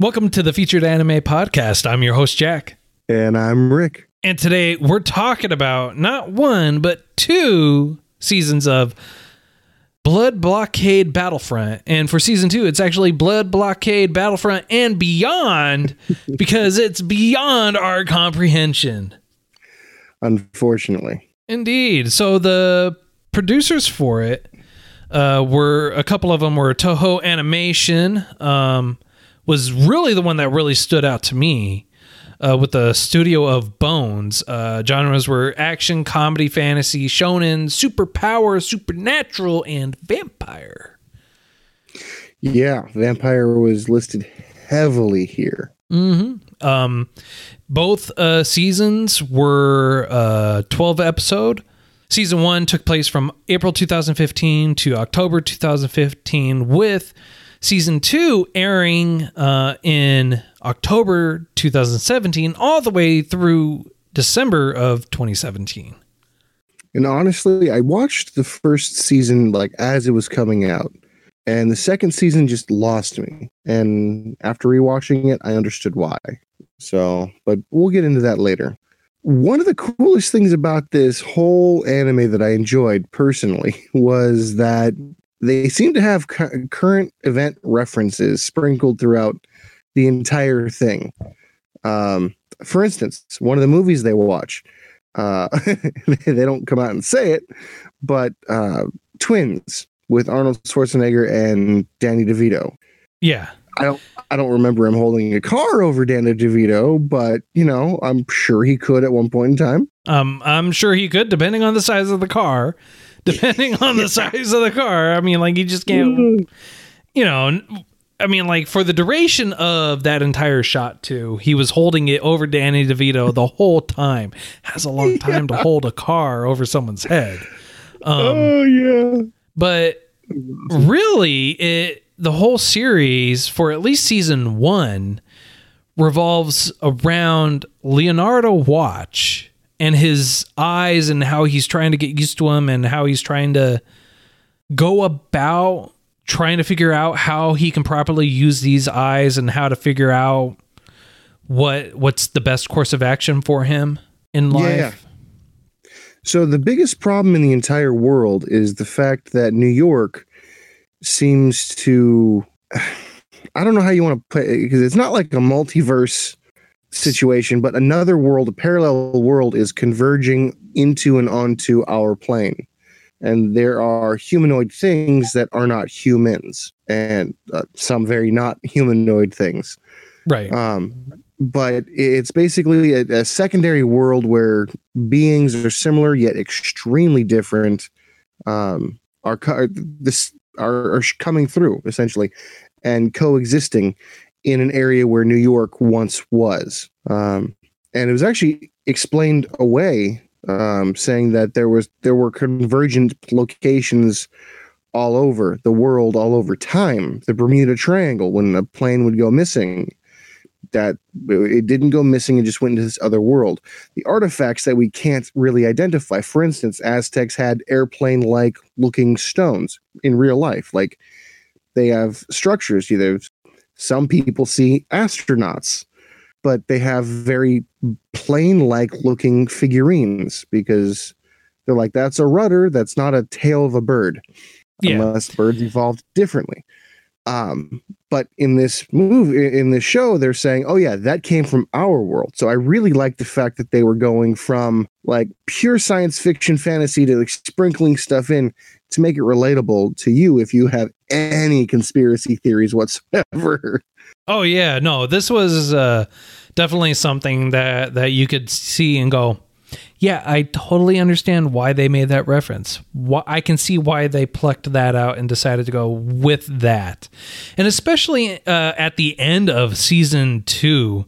Welcome to the Featured Anime Podcast. I'm your host, Jack. And I'm Rick. And today we're talking about not one, but two seasons of Blood Blockade Battlefront. And for season two, it's actually Blood Blockade Battlefront and beyond because it's beyond our comprehension. Unfortunately. Indeed. So the producers for it uh, were a couple of them were Toho Animation. Um, was really the one that really stood out to me. Uh, with the studio of Bones, uh, genres were action, comedy, fantasy, shonen, superpower, supernatural, and vampire. Yeah, Vampire was listed heavily here. Mm-hmm. Um, both uh, seasons were uh, 12 episode. Season one took place from April 2015 to October 2015, with season two airing uh, in October 2017, all the way through December of 2017. And honestly, I watched the first season like as it was coming out. And the second season just lost me. And after rewatching it, I understood why. So, but we'll get into that later. One of the coolest things about this whole anime that I enjoyed personally was that they seem to have cu- current event references sprinkled throughout the entire thing. Um, for instance, one of the movies they watch, uh, they don't come out and say it, but uh, Twins with Arnold Schwarzenegger and Danny DeVito. Yeah. I don't I don't remember him holding a car over Danny DeVito, but you know, I'm sure he could at one point in time. Um, I'm sure he could, depending on the size of the car. Depending on the size of the car. I mean, like, you just can't, you know, I mean, like, for the duration of that entire shot, too, he was holding it over Danny DeVito the whole time. Has a long time to hold a car over someone's head. Um, oh yeah. but really it the whole series for at least season one revolves around leonardo watch and his eyes and how he's trying to get used to him and how he's trying to go about trying to figure out how he can properly use these eyes and how to figure out what what's the best course of action for him in life Yeah. So the biggest problem in the entire world is the fact that New York seems to I don't know how you want to put it because it's not like a multiverse situation, but another world, a parallel world is converging into and onto our plane. And there are humanoid things that are not humans and uh, some very not humanoid things. right Um, but it's basically a, a secondary world where beings are similar yet extremely different. Um, are this are, are coming through essentially and coexisting in an area where New York once was. Um, and it was actually explained away, um, saying that there was there were convergent locations all over the world, all over time. The Bermuda Triangle, when a plane would go missing, that it didn't go missing and just went into this other world. The artifacts that we can't really identify. For instance, Aztecs had airplane like looking stones in real life. Like they have structures. Either some people see astronauts, but they have very plane like looking figurines because they're like, that's a rudder, that's not a tail of a bird yeah unless birds evolved differently. Um, but in this movie, in this show, they're saying, "Oh yeah, that came from our world." So I really like the fact that they were going from like pure science fiction fantasy to like sprinkling stuff in to make it relatable to you if you have any conspiracy theories whatsoever. Oh yeah, no, this was uh, definitely something that that you could see and go, Yeah, I totally understand why they made that reference. Why, I can see why they plucked that out and decided to go with that. And especially uh, at the end of season two,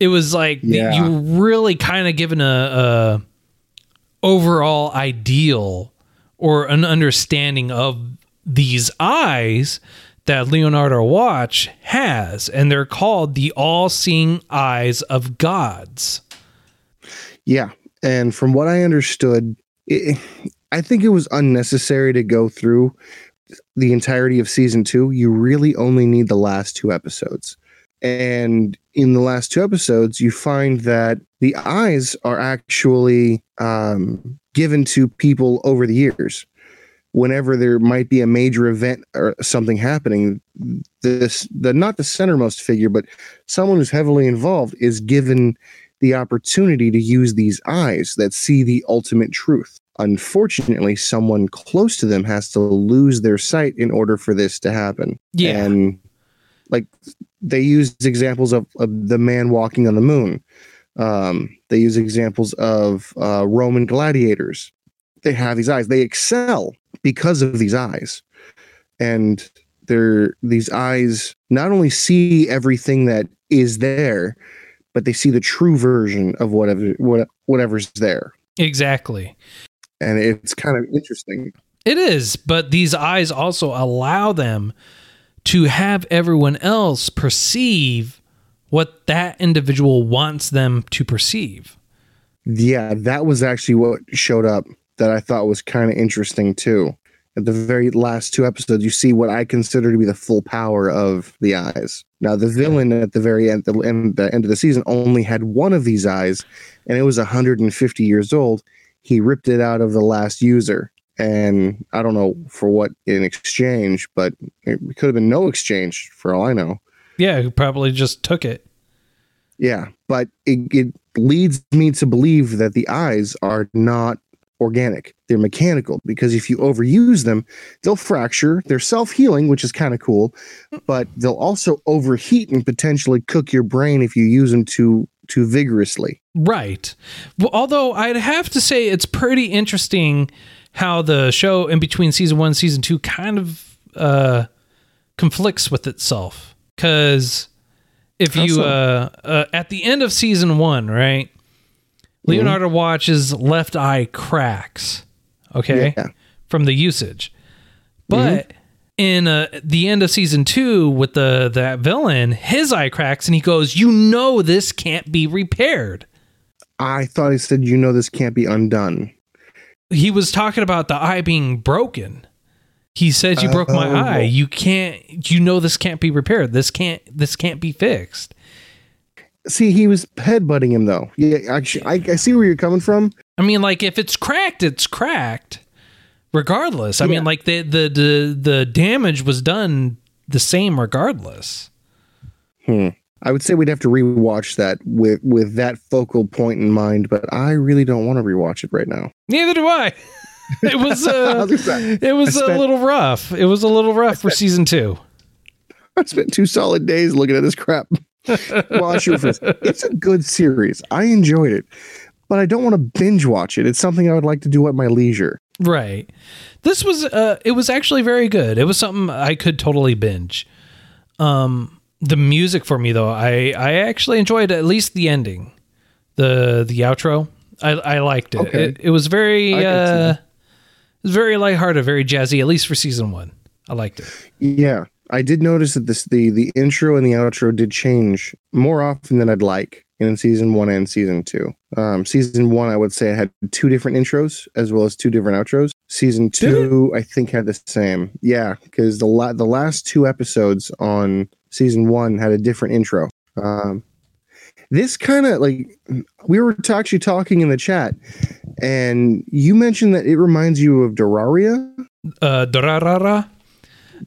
it was like Yeah. you really kind of given a, a overall ideal or an understanding of these eyes that Leonardo Watch has, and they're called the all-seeing eyes of gods. Yeah, and from what I understood, it, I think it was unnecessary to go through the entirety of season two. You really only need the last two episodes. And in the last two episodes, you find that the eyes are actually um, given to people over the years. Whenever there might be a major event or something happening, this the not the centermost figure, but someone who's heavily involved is given the opportunity to use these eyes that see the ultimate truth. Unfortunately, someone close to them has to lose their sight in order for this to happen. Yeah. And like they use examples of, of the man walking on the moon. Um, they use examples of uh, Roman gladiators. They have these eyes. They excel because of these eyes. And they're these eyes not only see everything that is there, but they see the true version of whatever what, whatever's there. Exactly. And it's kind of interesting. It is, but these eyes also allow them to have everyone else perceive what that individual wants them to perceive. Yeah, that was actually what showed up that I thought was kind of interesting too. At the very last two episodes, you see what I consider to be the full power of the eyes. Now, the villain at the very end, the end, the end of the season, only had one of these eyes, and it was 150 years old. He ripped it out of the last user, and I don't know for what in exchange, but it could have been no exchange for all I know. Yeah, who probably just took it. Yeah, but it, it leads me to believe that the eyes are not organic. They're mechanical because if you overuse them, they'll fracture. They're self healing, which is kind of cool, but they'll also overheat and potentially cook your brain if you use them too too vigorously. Right. Well, although I'd have to say it's pretty interesting how the show in between season one and season two kind of uh, conflicts with itself. Because if you, uh, uh, at the end of season one, right, Leonardo watches left eye cracks, okay, Yeah. from the usage. But in uh, the end of season two with the that villain, his eye cracks and he goes, "You know this can't be repaired." I thought he said, "You know, this can't be undone." he was talking about the eye being broken. He said, "You broke my Oh. eye. You can't. You know this can't be repaired. This can't. This can't be fixed." See, he was headbutting him though. Yeah, actually, I, I see where you're coming from. I mean, like if it's cracked, it's cracked. Regardless, I Yeah. mean, like the, the the the damage was done the same regardless. Hmm. I would say we'd have to rewatch that with with that focal point in mind, but I really don't want to rewatch it right now. Neither do I. It was uh, I'll just say, it was I a spent- little rough. It was a little rough for season two. I spent two solid days looking at this crap. Watch first. It's a good series. I enjoyed it, but I don't want to binge watch it. It's something I would like to do at my leisure. Right. This was uh it was actually very good. It was something I could totally binge. Um the music for me though, I I actually enjoyed at least the ending. The the outro. I I liked it. Okay. It, it was very uh was very lighthearted, very jazzy, at least for season 1. I liked it. Yeah, I did notice that this the the intro and the outro did change more often than I'd like in season one and season two. Um, season one, I would say, I had two different intros as well as two different outros. Season two, I think, had the same. Yeah, because the la- the last two episodes on season one had a different intro. Um, this kind of like we were actually talking in the chat, and you mentioned that it reminds you of Doraria. Uh Dorarara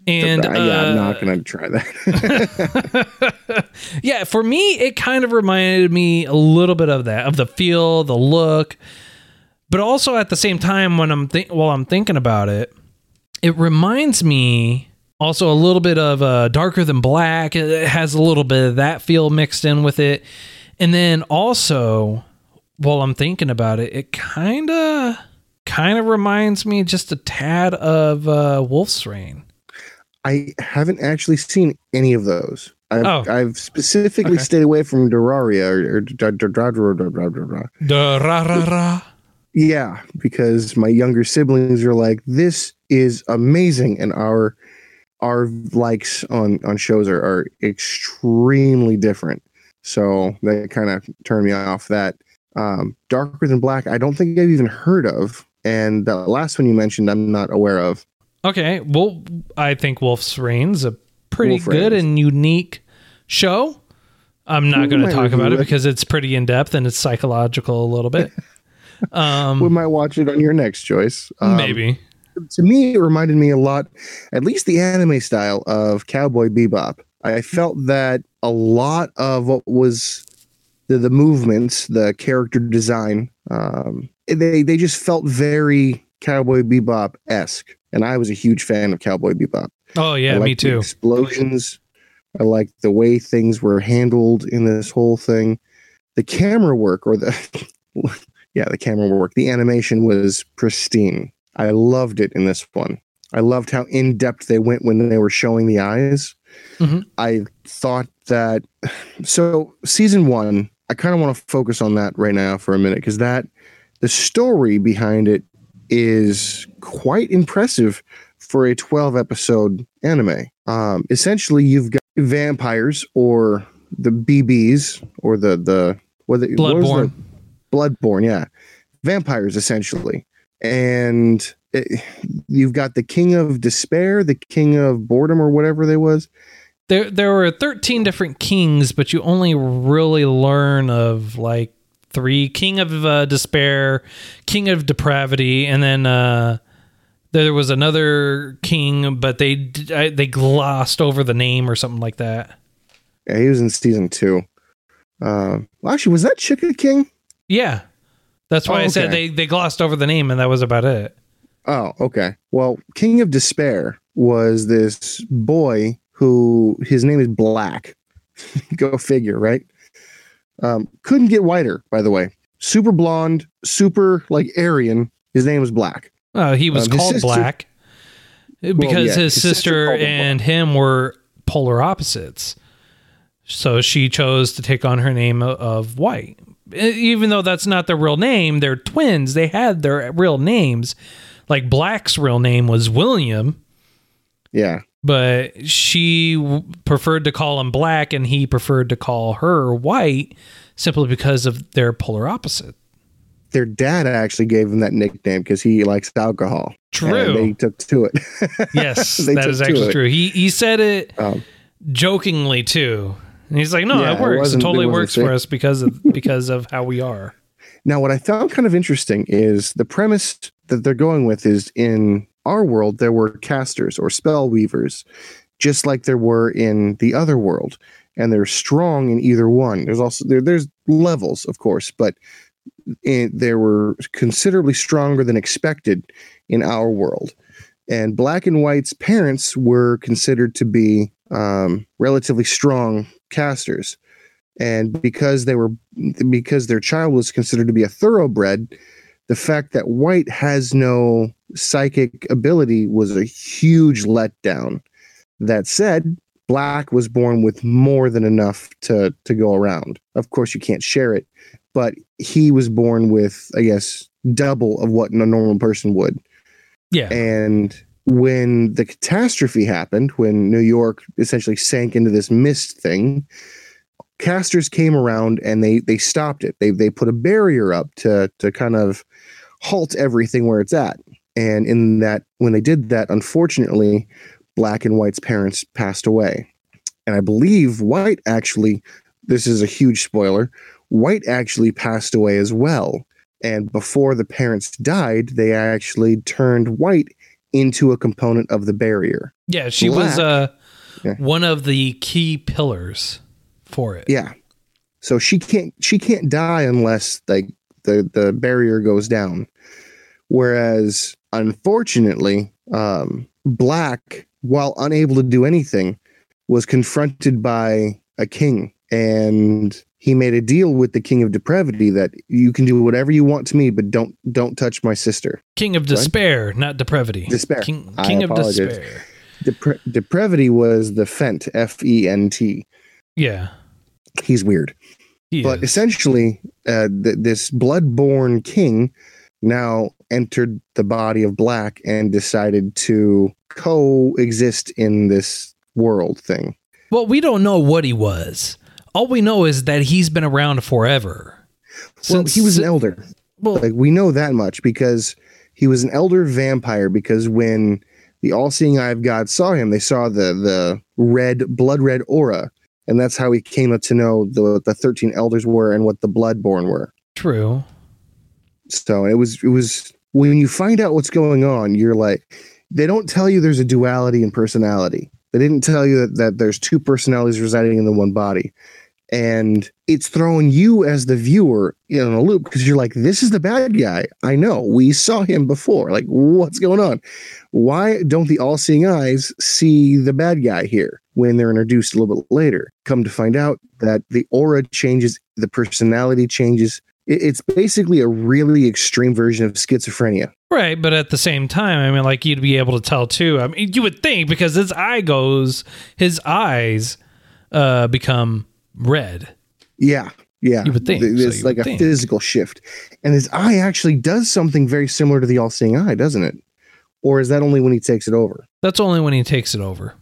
and yeah, I'm uh, not gonna try that. yeah, for me, it kind of reminded me a little bit of that, of the feel, the look, but also at the same time, when I'm think while I'm thinking about it, it reminds me also a little bit of uh, Darker Than Black. It has a little bit of that feel mixed in with it, and then also while I'm thinking about it, it kind of kind of reminds me just a tad of uh, Wolf's Rain. I haven't actually seen any of those. I've, Oh. I've specifically Okay. stayed away from Terraria or, or dra- dra- dra- dra- dra- dra- dra- dra. Da ra ra ra. yeah, because my younger siblings are like, "This is amazing," and our our likes on on shows are, are extremely different. So that kind of turned me off. That um, Darker Than Black, I don't think I've even heard of, and the last one you mentioned, I'm not aware of. Okay, well, I think Wolf's Rain's a pretty Wolf good Rains. and unique show. I'm not going to talk about it it. because it's pretty in depth and it's psychological a little bit. we Um, might watch it on your next choice. Um, maybe. to me, it reminded me a lot, at least the anime style of Cowboy Bebop. I felt that a lot of what was the, the movements, the character design, um, they they just felt very Cowboy Bebop esque, and I was a huge fan of Cowboy Bebop. Oh yeah, me too. Explosions. I like the way things were handled in this whole thing. The camera work, or the yeah, the camera work, the animation was pristine. I loved it in this one. I loved how in depth they went when they were showing the eyes. Mhm. I thought that so season one. I kind of want to focus on that right now for a minute because that the story behind it is quite impressive for a 12 episode anime. Um, essentially, you've got vampires or the BBs or the the what, the, what Bloodborne. the Bloodborne, yeah, vampires essentially, and it, you've got the King of Despair, the King of Boredom, or whatever they was. There there were 13 different kings, but you only really learn of like three: King of uh, Despair, King of Depravity, and then uh, there was another king, but they I- they glossed over the name or something like that. Yeah, he was in season two. Uh, well, actually, was that Chica King? Yeah, that's why Oh, I said they they glossed over the name, and that was about it. Oh, okay. Well, King of Despair was this boy who his name is Black. Go figure, right? Um, couldn't get whiter, by the way. Super blonde, super like Aryan. His name was Black. Uh, he was Um, called sister- Black because yeah, his, his sister sister called him and him were polar opposites. So she chose to take on her name of White. Even though that's not their real name, they're twins. They had their real names. Like Black's real name was William, Yeah. but she w- preferred to call him Black and he preferred to call her White simply because of their polar opposite. Their dad actually gave him that nickname because he likes alcohol. True. And they took to it. Yes, that is actually true. He he said it Um, jokingly too. And he's like, "No, Yeah, it works. It, it totally wasn't works for us because of because of how we are." Now, what I found kind of interesting is the premise that they're going with is in our world, there were casters or spell weavers, just like there were in the other world. And they're strong in either one. There's also there, there's levels, of course, but in, they were considerably stronger than expected in our world. And Black and White's parents were considered to be um, relatively strong casters. And because they were because their child was considered to be a thoroughbred, the fact that White has no psychic ability was a huge letdown. That said, Black was born with more than enough to to go around. Of course, you can't share it, but he was born with, I guess, double of what a normal person would. Yeah, And when the catastrophe happened, when New York essentially sank into this mist thing, casters came around and they they stopped it. They they put a barrier up to to kind of halt everything where it's at. And in that when they did that, unfortunately, Black and White's parents passed away. And I believe White actually this is a huge spoiler. White actually passed away as well. And before the parents died, they actually turned White into a component of the barrier. yeah. She was uh, Yeah. one of the key pillars for it. Yeah. So she can't she can't die unless like the the barrier goes down. Whereas unfortunately, um Black, while unable to do anything, was confronted by a king and he made a deal with the king of depravity that you can do whatever you want to me, but don't don't touch my sister. King of despair, not depravity. Despair. King, king of apologize. despair. Depra- depravity was the Fent, F E N T. Yeah. He's weird. He but is. essentially, uh, th- this blood-born king now entered the body of Black and decided to coexist in this world thing. Well, we don't know what he was. All we know is that he's been around forever. well, he was an elder. well, Like we know that much because he was an elder vampire. Because when the all-seeing eye of God saw him, they saw the the red, blood red aura, and that's how he came to know the the thirteen elders were and what the bloodborn were. true. So it was it was when you find out what's going on, you're like, they don't tell you there's a duality in personality. They didn't tell you that, that there's two personalities residing in the one body. And it's throwing you as the viewer in a loop because you're like, this is the bad guy. I know. We saw him before. Like, what's going on? Why don't the all seeing eyes see the bad guy here when they're introduced a little bit later? Come to find out that the aura changes, the personality changes. It- It's basically a really extreme version of schizophrenia. Right, but at the same time, I mean, like you'd be able to tell too. I mean, you would think because his eye goes, his eyes uh become red. Yeah. Yeah. You would think, Th- so like a think. physical shift. And his eye actually does something very similar to the all seeing eye, doesn't it? Or is that only when he takes it over? That's only when he takes it over.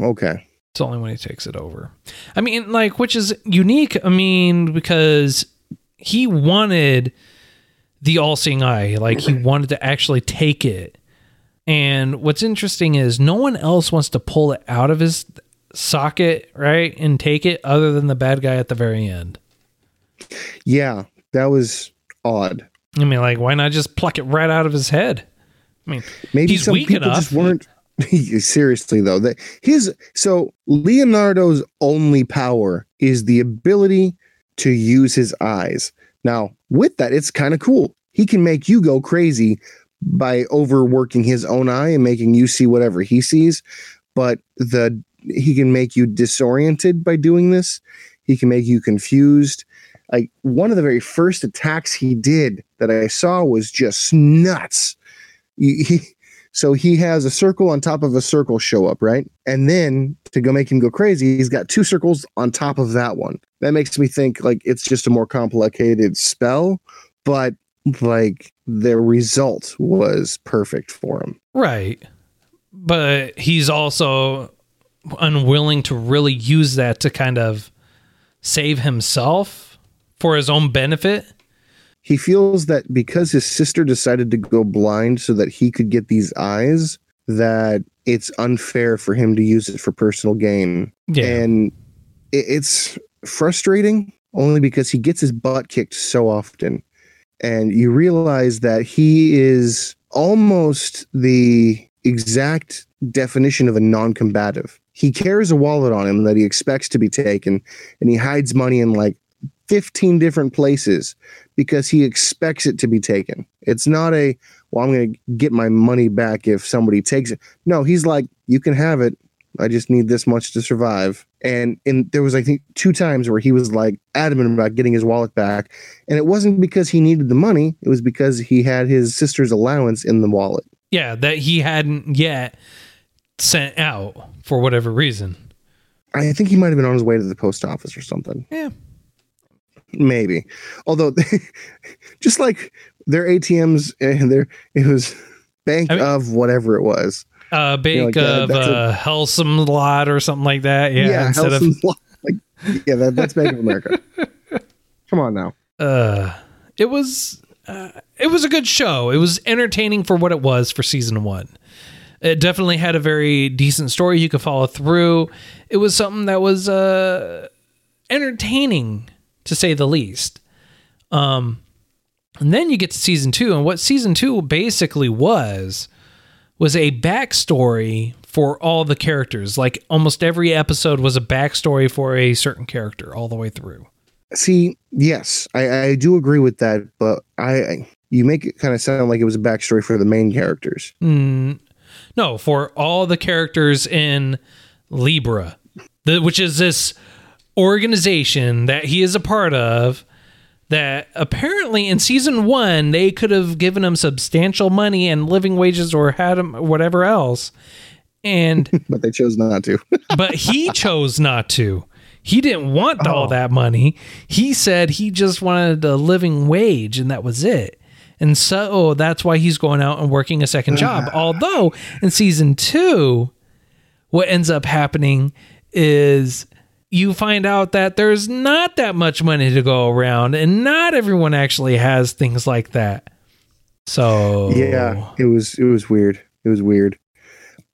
Okay. It's only when he takes it over. I mean, like, which is unique. I mean, because he wanted the all seeing eye, like, he wanted to actually take it. And what's interesting is no one else wants to pull it out of his socket, right? And take it other than the bad guy at the very end. Yeah. That was odd. I mean, like, why not just pluck it right out of his head? I mean, Maybe He's some weak people enough. just weren't seriously though. That his so Leonardo's only power is the ability to use his eyes. Now, with that, it's kind of cool. He can make you go crazy by overworking his own eye and making you see whatever he sees, but the he can make you disoriented by doing this. He can make you confused. Like one of the very first attacks he did that I saw was just nuts. He, he- so he has a circle on top of a circle show up, right? And then to go make him go crazy, he's got two circles on top of that one. That makes me think like it's just a more complicated spell, but like the result was perfect for him. Right. But he's also unwilling to really use that to kind of save himself for his own benefit. He feels that because his sister decided to go blind so that he could get these eyes, that it's unfair for him to use it for personal gain. Yeah. And it's frustrating only because he gets his butt kicked so often. And you realize that he is almost the exact definition of a non combative. He carries a wallet on him that he expects to be taken, and he hides money in like 15 different places because he expects it to be taken. It's not a, well, I'm going to get my money back if somebody takes it. No, he's like, you can have it. I just need this much to survive. And and there was I think two times where he was like adamant about getting his wallet back, and it wasn't because he needed the money. It was because he had his sister's allowance in the wallet. Yeah, that he hadn't yet sent out for whatever reason. I think he might have been on his way to the post office or something. Yeah. Maybe. Although, just like their ATMs and their it was bank I mean- of whatever it was. Uh, bank like, of uh, Hellsalem lot or something like that. Yeah. instead of Law- like yeah, that, that's Bank of America. Come on now. uh it was uh, it was a good show it was entertaining for what it was for season one it definitely had a very decent story you could follow through it was something that was uh entertaining to say the least um and then you get to season two and what season two basically was was a backstory for all the characters like almost every episode was a backstory for a certain character all the way through See, yes, I, I do agree with that, but I, I you make it kind of sound like it was a backstory for the main characters. Mm, no, for all the characters in Libra, the, which is this organization that he is a part of that apparently in season one they could have given him substantial money and living wages or had him whatever else. And but they chose not to. but he chose not to. He didn't want all Oh. that money. He said he just wanted a living wage and that was it. And so oh, that's why he's going out and working a second uh-huh. job. Although in season two what ends up happening is you find out that there's not that much money to go around and not everyone actually has things like that. So Yeah, it was it was weird. It was weird.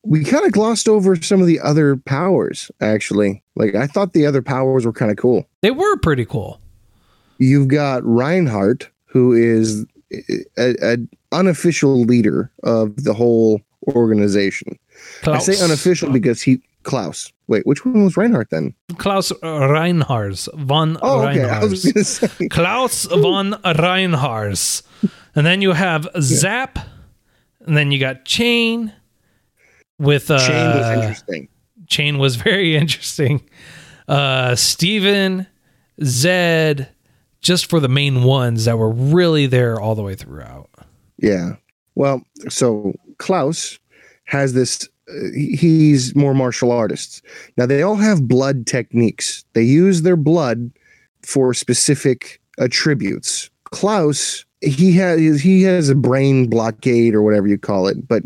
We kind of glossed over some of the other powers actually. Like I thought the other powers were kind of cool. they were pretty cool. You've got Reinhardt who is a, a unofficial leader of the whole organization. Klaus, I say unofficial because he Klaus. Wait, which one was Reinhardt then? Klaus Reinhardt von Oh, okay. Reinhardt. going Klaus von Reinhardt. And then you have Zap, and then you got Chain with uh Chain was interesting. Chain was very interesting. Uh Steven, Zed, just for the main ones that were really there all the way throughout. Yeah. Well, so Klaus has this. Uh, he's more martial artists. Now they all have blood techniques. They use their blood for specific attributes. Klaus, he has he has a brain blockade or whatever you call it, but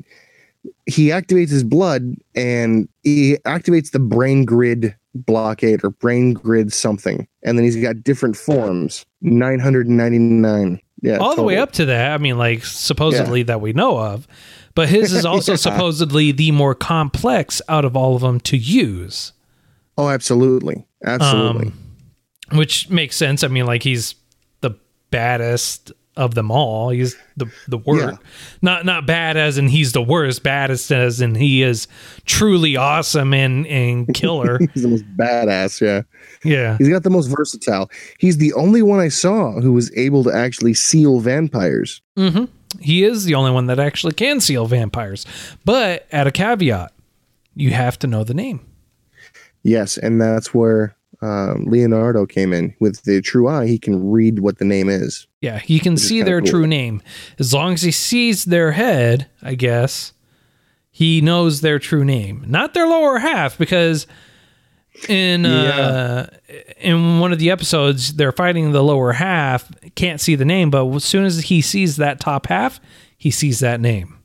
he activates his blood and he activates the brain grid blockade or brain grid something, and then he's got different forms. Nine hundred ninety nine. Yeah, all the way up to that, I mean, like supposedly that we know of. But his is also Yeah. supposedly the more complex out of all of them to use. Oh, absolutely, absolutely. Um, which makes sense. I mean, like he's the baddest of them all. He's the the worst. Yeah. Not not bad as in he's the worst, baddest as in he is truly awesome and and killer. He's the most badass. Yeah, yeah. he's got the most versatile. He's the only one I saw who was able to actually seal vampires. hmm He is the only one that actually can seal vampires. But at a caveat, you have to know the name. Yes, and that's where um, Leonardo came in with the true eye. He can read what the name is. Yeah, he can see their cool. true name. As long as he sees their head, I guess, he knows their true name. Not their lower half, because in uh in one of the episodes they're fighting the lower half, can't see the name, but as soon as he sees that top half, he sees that name.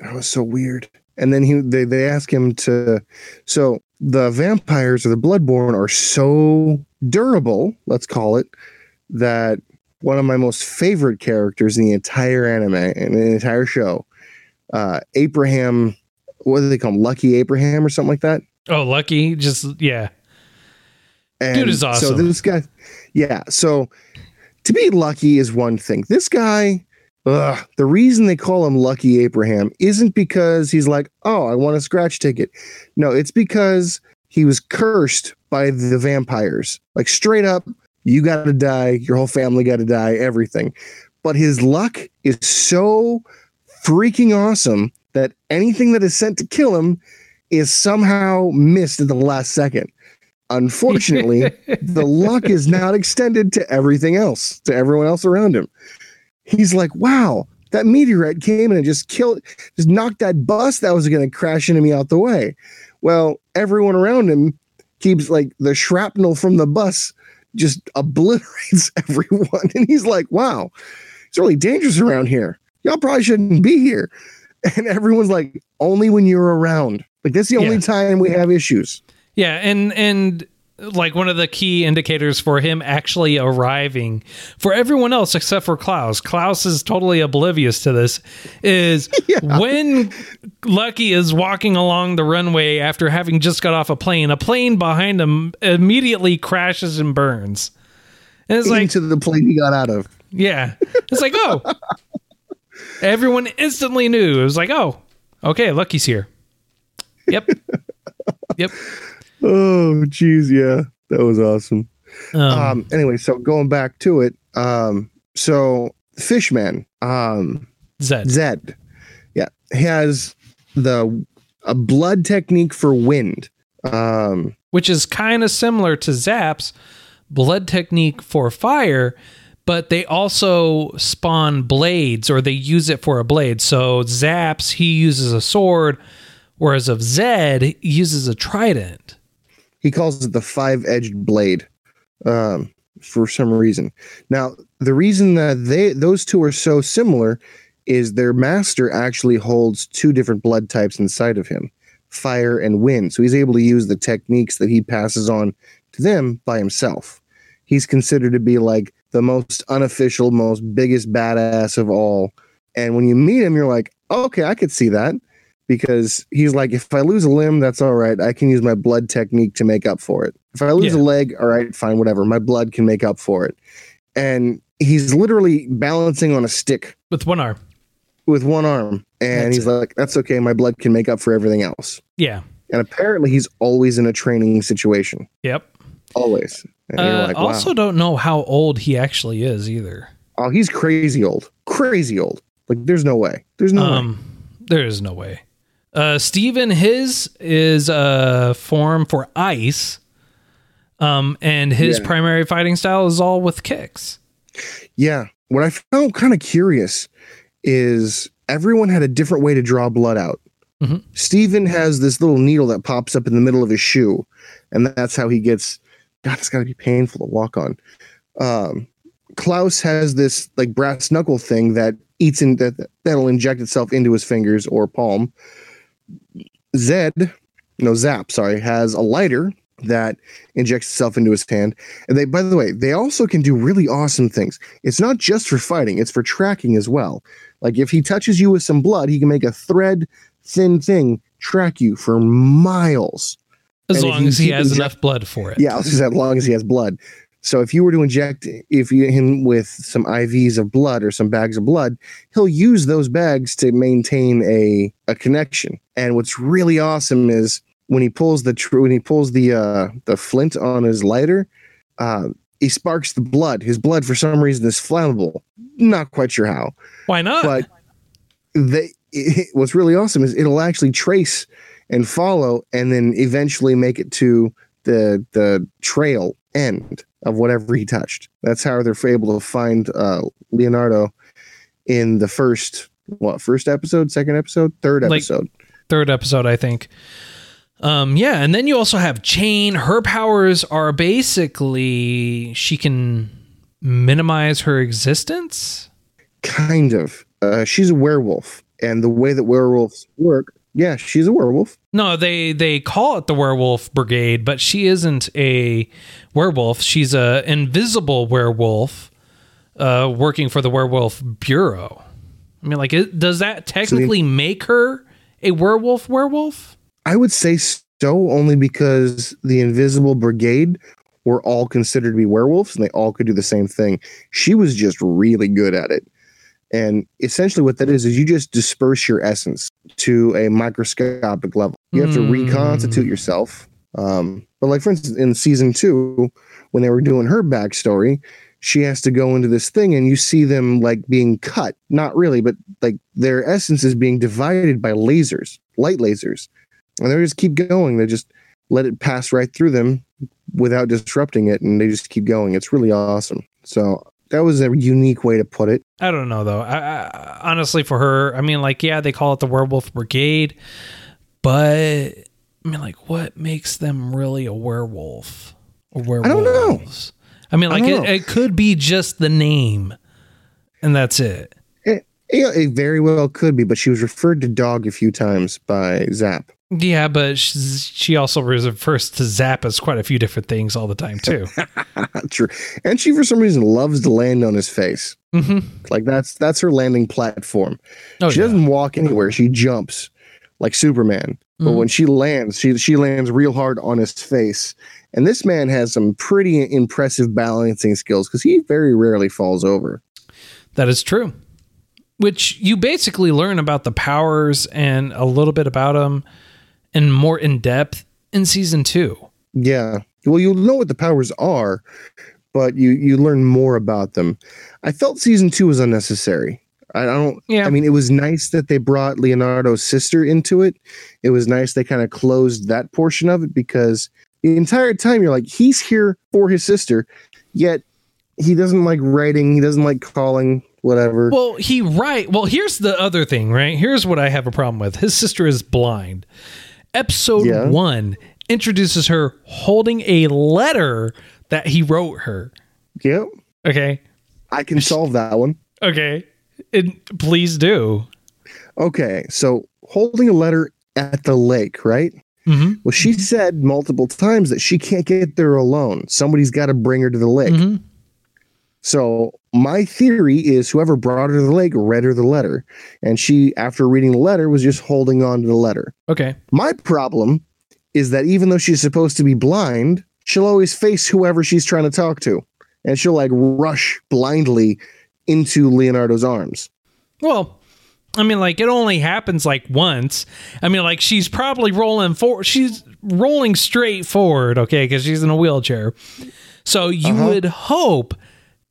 That was so weird. And then he they, they ask him to so the vampires or the bloodborne are so durable, let's call it, that one of my most favorite characters in the entire anime and the entire show, uh Abraham what do they call him? Lucky Abraham or something like that? Oh, lucky, just yeah. And Dude is awesome. So this guy, yeah. So to be lucky is one thing. This guy, ugh, the reason they call him Lucky Abraham isn't because he's like, oh, I want a scratch ticket. No, it's because he was cursed by the vampires. Like straight up, you got to die. Your whole family got to die. Everything. But his luck is so freaking awesome that anything that is sent to kill him is somehow missed at the last second. Unfortunately, the luck is not extended to everything else, to everyone else around him. He's like, wow, that meteorite came and just killed, just knocked that bus that was going to crash into me out the way. Well, everyone around him keeps like the shrapnel from the bus just obliterates everyone. And he's like, wow, it's really dangerous around here. Y'all probably shouldn't be here. And everyone's like, only when you're around. Like, that's the only Yeah. time we have issues. Yeah, and and like one of the key indicators for him actually arriving for everyone else except for Klaus. Klaus is totally oblivious to this. Is when Lucky is walking along the runway after having just got off a plane, a plane behind him immediately crashes and burns. And it's like, to the plane he got out of. yeah, it's like, oh, everyone instantly knew. It was like, oh, okay, Lucky's here. Yep, yep. Oh, geez, yeah, that was awesome. Um, Um, anyway, so going back to it, um, so Fishman, um, Zed. Zed, yeah, has the a blood technique for wind. Um, which is kind of similar to Zap's blood technique for fire, but they also spawn blades or they use it for a blade. So Zap's he uses a sword, whereas of Zed he uses a trident. he calls it the five-edged blade um, for some reason. Now, the reason that they those two are so similar is their master actually holds two different blood types inside of him, fire and wind. So he's able to use the techniques that he passes on to them by himself. He's considered to be like the most unofficial, most biggest badass of all. And when you meet him, you're like, okay, I could see that because he's like, if I lose a limb, that's all right. I can use my blood technique to make up for it. If I lose Yeah. a leg, all right, fine, whatever. My blood can make up for it. And he's literally balancing on a stick With one arm. with one arm. And That's he's like, that's okay. My blood can make up for everything else. Yeah. And apparently he's always in a training situation. Yep. Always. Uh, like, wow. also don't know how old he actually is either. oh, he's crazy old. Crazy old. Like, there's no way. There's no way. Um, there is no way. Uh, Steven, his is a form for ice. Um, and his Yeah. primary fighting style is all with kicks. Yeah. What I found kind of curious is everyone had a different way to draw blood out. Mhm. Steven has this little needle that pops up in the middle of his shoe, and that's how he gets. God, it's got to be painful to walk on. Um, Klaus has this like brass knuckle thing that eats in that that'll inject itself into his fingers or palm. Zed, no Zap, sorry, has a lighter that injects itself into his hand. And they, by the way, they also can do really awesome things. It's not just for fighting; it's for tracking as well. Like if he touches you with some blood, he can make a thread thin thing track you for miles. As And long as he has inject- enough blood for it. Yeah, as long as he has blood. So if you were to inject if you him with some IVs of blood or some bags of blood, he'll use those bags to maintain a a connection. And what's really awesome is when he pulls the tr- when he pulls the uh the flint on his lighter, uh, he sparks the blood. His blood for some reason is flammable. Not quite sure how Why not? but they it, what's really awesome is it'll actually trace and follow and then eventually make it to the the trail end of whatever he touched that's how they're able to find uh leonardo in the first what first episode second episode third Like- episode Third episode, I think. Um, yeah, and then you also have Chain. Her powers are basically she can minimize her existence. kind of uh she's a werewolf and the way that werewolves work yeah she's a werewolf No, they they call it the Werewolf Brigade, but she isn't a werewolf. She's a invisible werewolf, uh, working for the Werewolf Bureau. I mean, like, it, does that technically make her a werewolf? Werewolf? I would say so only because the Invisible Brigade were all considered to be werewolves and they all could do the same thing. She was just really good at it. And essentially, what that is, is you just disperse your essence to a microscopic level. You have to Mm. reconstitute yourself. Um, but, like, for instance, in season two, when they were doing her backstory, she has to go into this thing and you see them like being cut. Not really, but like their essence is being divided by lasers, light lasers and they just keep going. They just let it pass right through them without disrupting it, and they just keep going. It's really awesome. So that was a unique way to put it. I don't know though. I, I, honestly, for her, I mean, like, yeah, they call it the Werewolf Brigade, but I mean, like, what makes them really a werewolf? Or werewolves? don't know. I mean, like, don't it, it could be just the name, and that's it. It, yeah, it very well could be, but she was referred to dog a few times by Zap. Yeah, but she also refers to Zap as quite a few different things all the time too. True, and she for some reason loves to land on his face. hmm Like that's that's her landing platform. Oh, she yeah. doesn't walk anywhere; she jumps like Superman. But Mhm. when she lands, she she lands real hard on his face. And this man has some pretty impressive balancing skills because he very rarely falls over. That is true. Which you basically learn about the powers and a little bit about them and more in depth in season two. Yeah. Well, you'll know what the powers are, but you you learn more about them. I felt season two was unnecessary. I don't. Yeah. I mean, it was nice that they brought Leonardo's sister into it. It was nice they kind of closed that portion of it because the entire time you're like, he's here for his sister, yet he doesn't like writing. He doesn't like calling. Whatever. Well, he right. Well, here's the other thing, right? Here's what I have a problem with. His sister is blind. Episode Yeah. one introduces her holding a letter that he wrote her. yep. Okay. I can solve that one. Okay. It, please do. Okay. So holding a letter at the lake, right? Mm-hmm. Well, she said multiple times that she can't get there alone. Somebody's got to bring her to the lake. Mm-hmm. So my theory is whoever brought her to the lake read her the letter, and she, after reading the letter, was just holding on to the letter. Okay. My problem is that even though she's supposed to be blind, she'll always face whoever she's trying to talk to, and she'll like rush blindly into Leonardo's arms. Well, I mean, like it only happens like once. I mean, like she's probably rolling for she's rolling straight forward, okay, because she's in a wheelchair. So you Uh-huh. would hope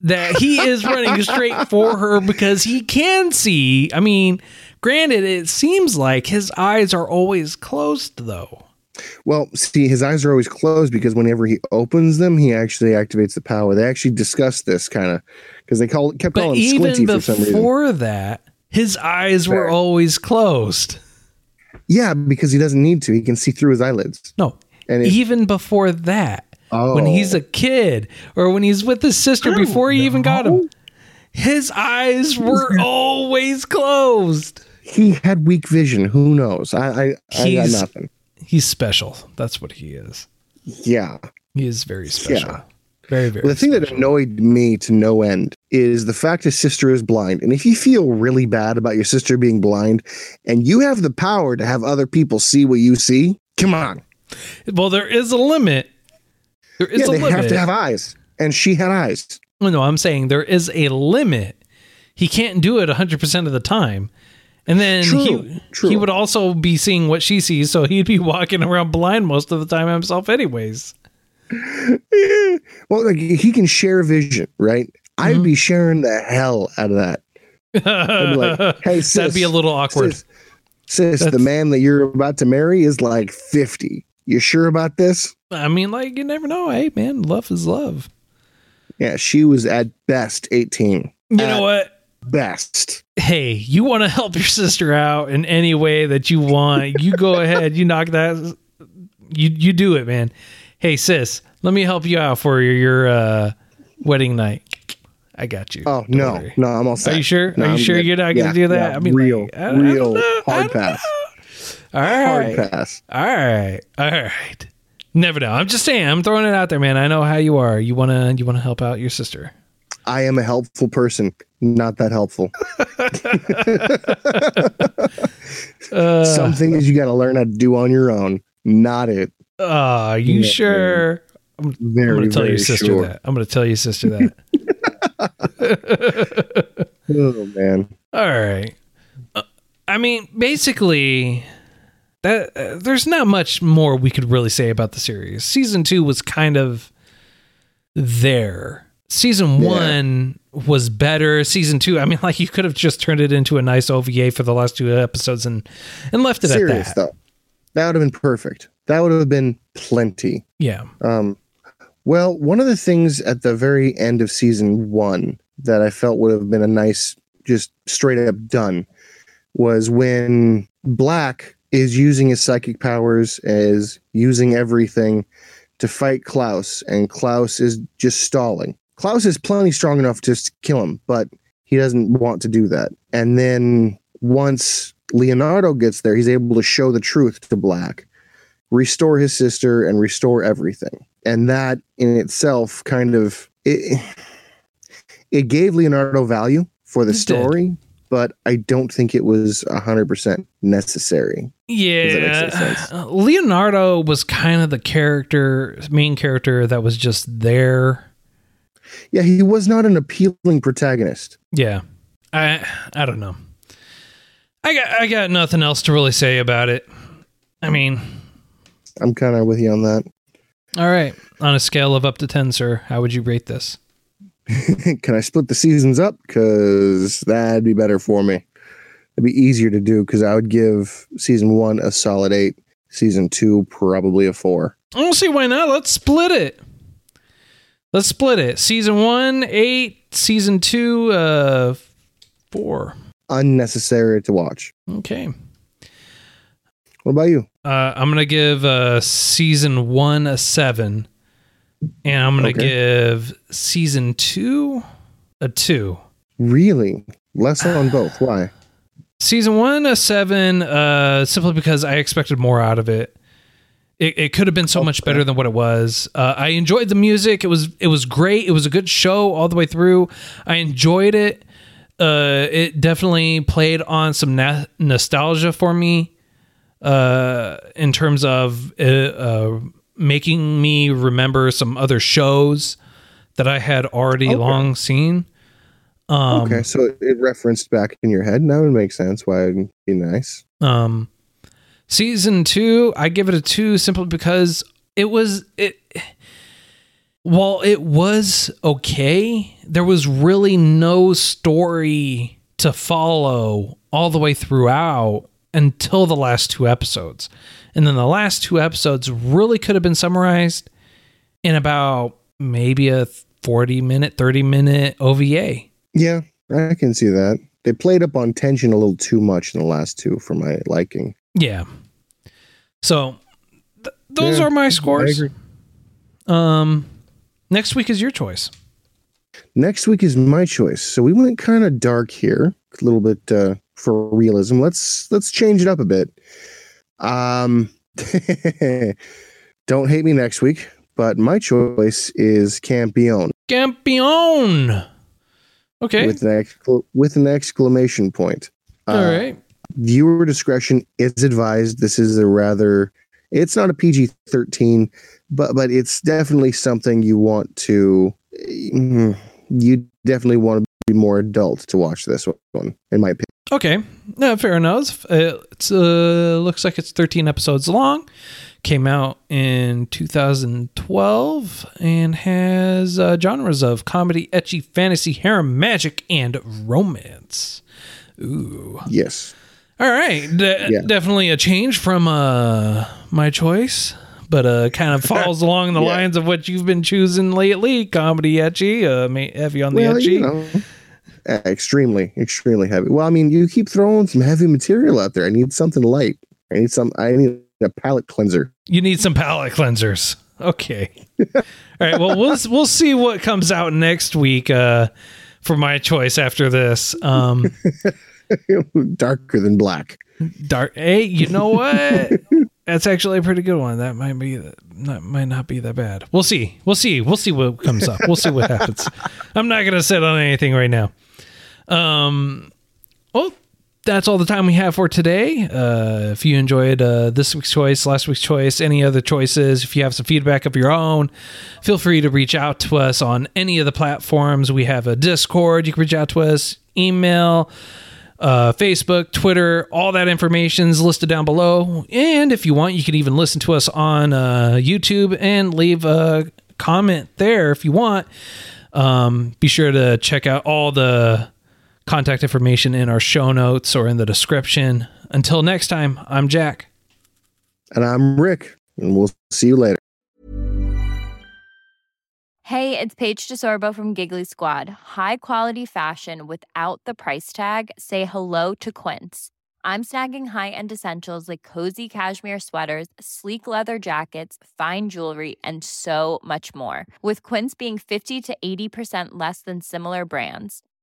that he is running straight for her because he can see. I mean, granted, it seems like his eyes are always closed, though. Well, see, his eyes are always closed because whenever he opens them, he actually activates the power. They actually discussed this kind of because they call kept But calling him Squinty for some reason. before that, his eyes were Fair. always closed. Yeah, because he doesn't need to. He can see through his eyelids. No, And even before that, when Oh. he's a kid or when he's with his sister before he even got him, his eyes were always closed. He had weak vision. Who knows? I I, I got nothing. He's special. That's what he is. Yeah. He is very special. Yeah. Very, very. But the thing that annoyed me to no end is the fact his sister is blind. And if you feel really bad about your sister being blind and you have the power to have other people see what you see, come on. well, there is a limit. There is yeah, a they limit. have to have eyes. And she had eyes. Well, no, I'm saying there is a limit. He can't do it 100% of the time. And then True, he true. he would also be seeing what she sees, so he'd be walking around blind most of the time himself anyways. Well, like he can share vision, right? Mm-hmm. I'd be sharing the hell out of that. Like, hey, sis, That'd be a little awkward. Sis, sis the man that you're about to marry is like 50. You sure about this? I mean, like you never know. Hey, man, love is love. Yeah, she was at best 18. You At know what? Best. Hey, you want to help your sister out in any way that you want? You go ahead. You knock that. You you do it, man. Hey, sis, let me help you out for your, your uh, wedding night. I got you. Oh, Don't no. worry. No, I'm all set. Are you sure? No, Are you I'm sure good. you're not gonna do that? yeah, I mean, real, I- I real. Hard pass. All Hard pass. All right. All right. Never know. I'm just saying. I'm throwing it out there, man. I know how you are. You wanna you wanna help out your sister. I am a helpful person, not that helpful. Uh, Some things you got to learn how to do on your own. Not it. uh, are you Yeah, sure? I'm Very, gonna tell your sister sure. that. I'm gonna tell your sister that. Oh man. All right. Uh, I mean, basically, that uh, there's not much more we could really say about the series. Season two was kind of there. Season Yeah. one was better. Season two, I mean, like you could have just turned it into a nice OVA for the last two episodes and and left it Serious at that. though. That would have been perfect. That would have been plenty. Yeah. Um, well, one of the things at the very end of season one that I felt would have been a nice, just straight up done was when Black is using his psychic powers, is using everything to fight Klaus, and Klaus is just stalling. Klaus is plenty strong enough to kill him, but he doesn't want to do that. And then once Leonardo gets there, he's able to show the truth to Black restore his sister and restore everything and that in itself kind of it, it gave leonardo value for the It did. But i don't think it was 100% necessary Yeah. Uh, Leonardo was kind of the character, main character that was just there. yeah he was not an appealing protagonist Yeah. I I don't know. I got I got nothing else to really say about it. I mean, i'm kind of with you on that all right. On a scale of up to 10, sir, how would you rate this? can I split the seasons up? Because that'd be better for me. It'd be easier to do because I would give season one a solid eight, season two probably a four. I don't see why not. Let's split it. Let's split it. Season one, eight. Season two, uh, four. Unnecessary to watch. Okay. What about you? Uh, I'm gonna give uh, season one a seven, and I'm gonna Okay. give season two a two. Really? Less on both. Why? Season one a seven, uh, simply because I expected more out of it. It, it could have been so much better than what it was. Uh, I enjoyed the music. It was it was great. It was a good show all the way through. I enjoyed it. Uh, it definitely played on some na- nostalgia for me. Uh, in terms of uh, uh, making me remember some other shows that I had already Okay. long seen. Um, okay, so it referenced back in your head. That would make sense. Why it'd be nice. Um, season two, I give it a two simply because it was it. While it was okay, there was really no story to follow all the way throughout until the last two episodes, and then the last two episodes really could have been summarized in about maybe a forty minute, thirty minute OVA. Yeah, I can see that. They played up on tension a little too much in the last two for my liking. Yeah. So th- those Yeah, are my I scores. agree. Um, next week is your choice. Next week is my choice. So we went kind of dark here, a little bit uh, for realism. Let's let's change it up a bit. Um, don't hate me next week, but my choice is Campione Campion. Okay. with an with an exclamation point. All Uh, right. Viewer discretion is advised. This is a rather. It's not a PG thirteen, but but it's definitely something you want to. mm, You definitely want to be more adult to watch this one, in my opinion. Okay. No, fair enough. It uh, looks like it's 13 episodes long. Came out in 2012 and has uh, genres of comedy, ecchi, fantasy, harem, magic, and romance. Ooh. Yes. All right, De- Yeah. definitely a change from uh, my choice, but uh, kind of falls along the Yeah. lines of what you've been choosing lately: comedy, ecchi, uh, heavy on the Well, ecchi. you know, uh, extremely, extremely heavy. Well, I mean, you keep throwing some heavy material out there. I need something light. I need some. I need a palate cleanser. You need some palate cleansers. Okay. All right. Well, we'll we'll see what comes out next week uh, for my choice after this. Um, Darker than black. dark. Hey, you know what? That's actually a pretty good one. That might be that might not be that bad. We'll see. We'll see. We'll see what comes up. We'll see what happens. I'm not gonna sit on anything right now. Um. Well, that's all the time we have for today. Uh, if you enjoyed uh, this week's choice, last week's choice, any other choices, if you have some feedback of your own, feel free to reach out to us on any of the platforms. We have a Discord. You can reach out to us, email, uh, Facebook, Twitter, all that information is listed down below. And if you want, you can even listen to us on uh, YouTube and leave a comment there if you want. Um, be sure to check out all the contact information in our show notes or in the description. Until next time, I'm Jack. And I'm Rick, and we'll see you later. Hey, it's Paige DeSorbo from Giggly Squad. High quality fashion without the price tag. Say hello to Quince. I'm snagging high-end essentials like cozy cashmere sweaters, sleek leather jackets, fine jewelry, and so much more. With Quince being 50 to 80% less than similar brands.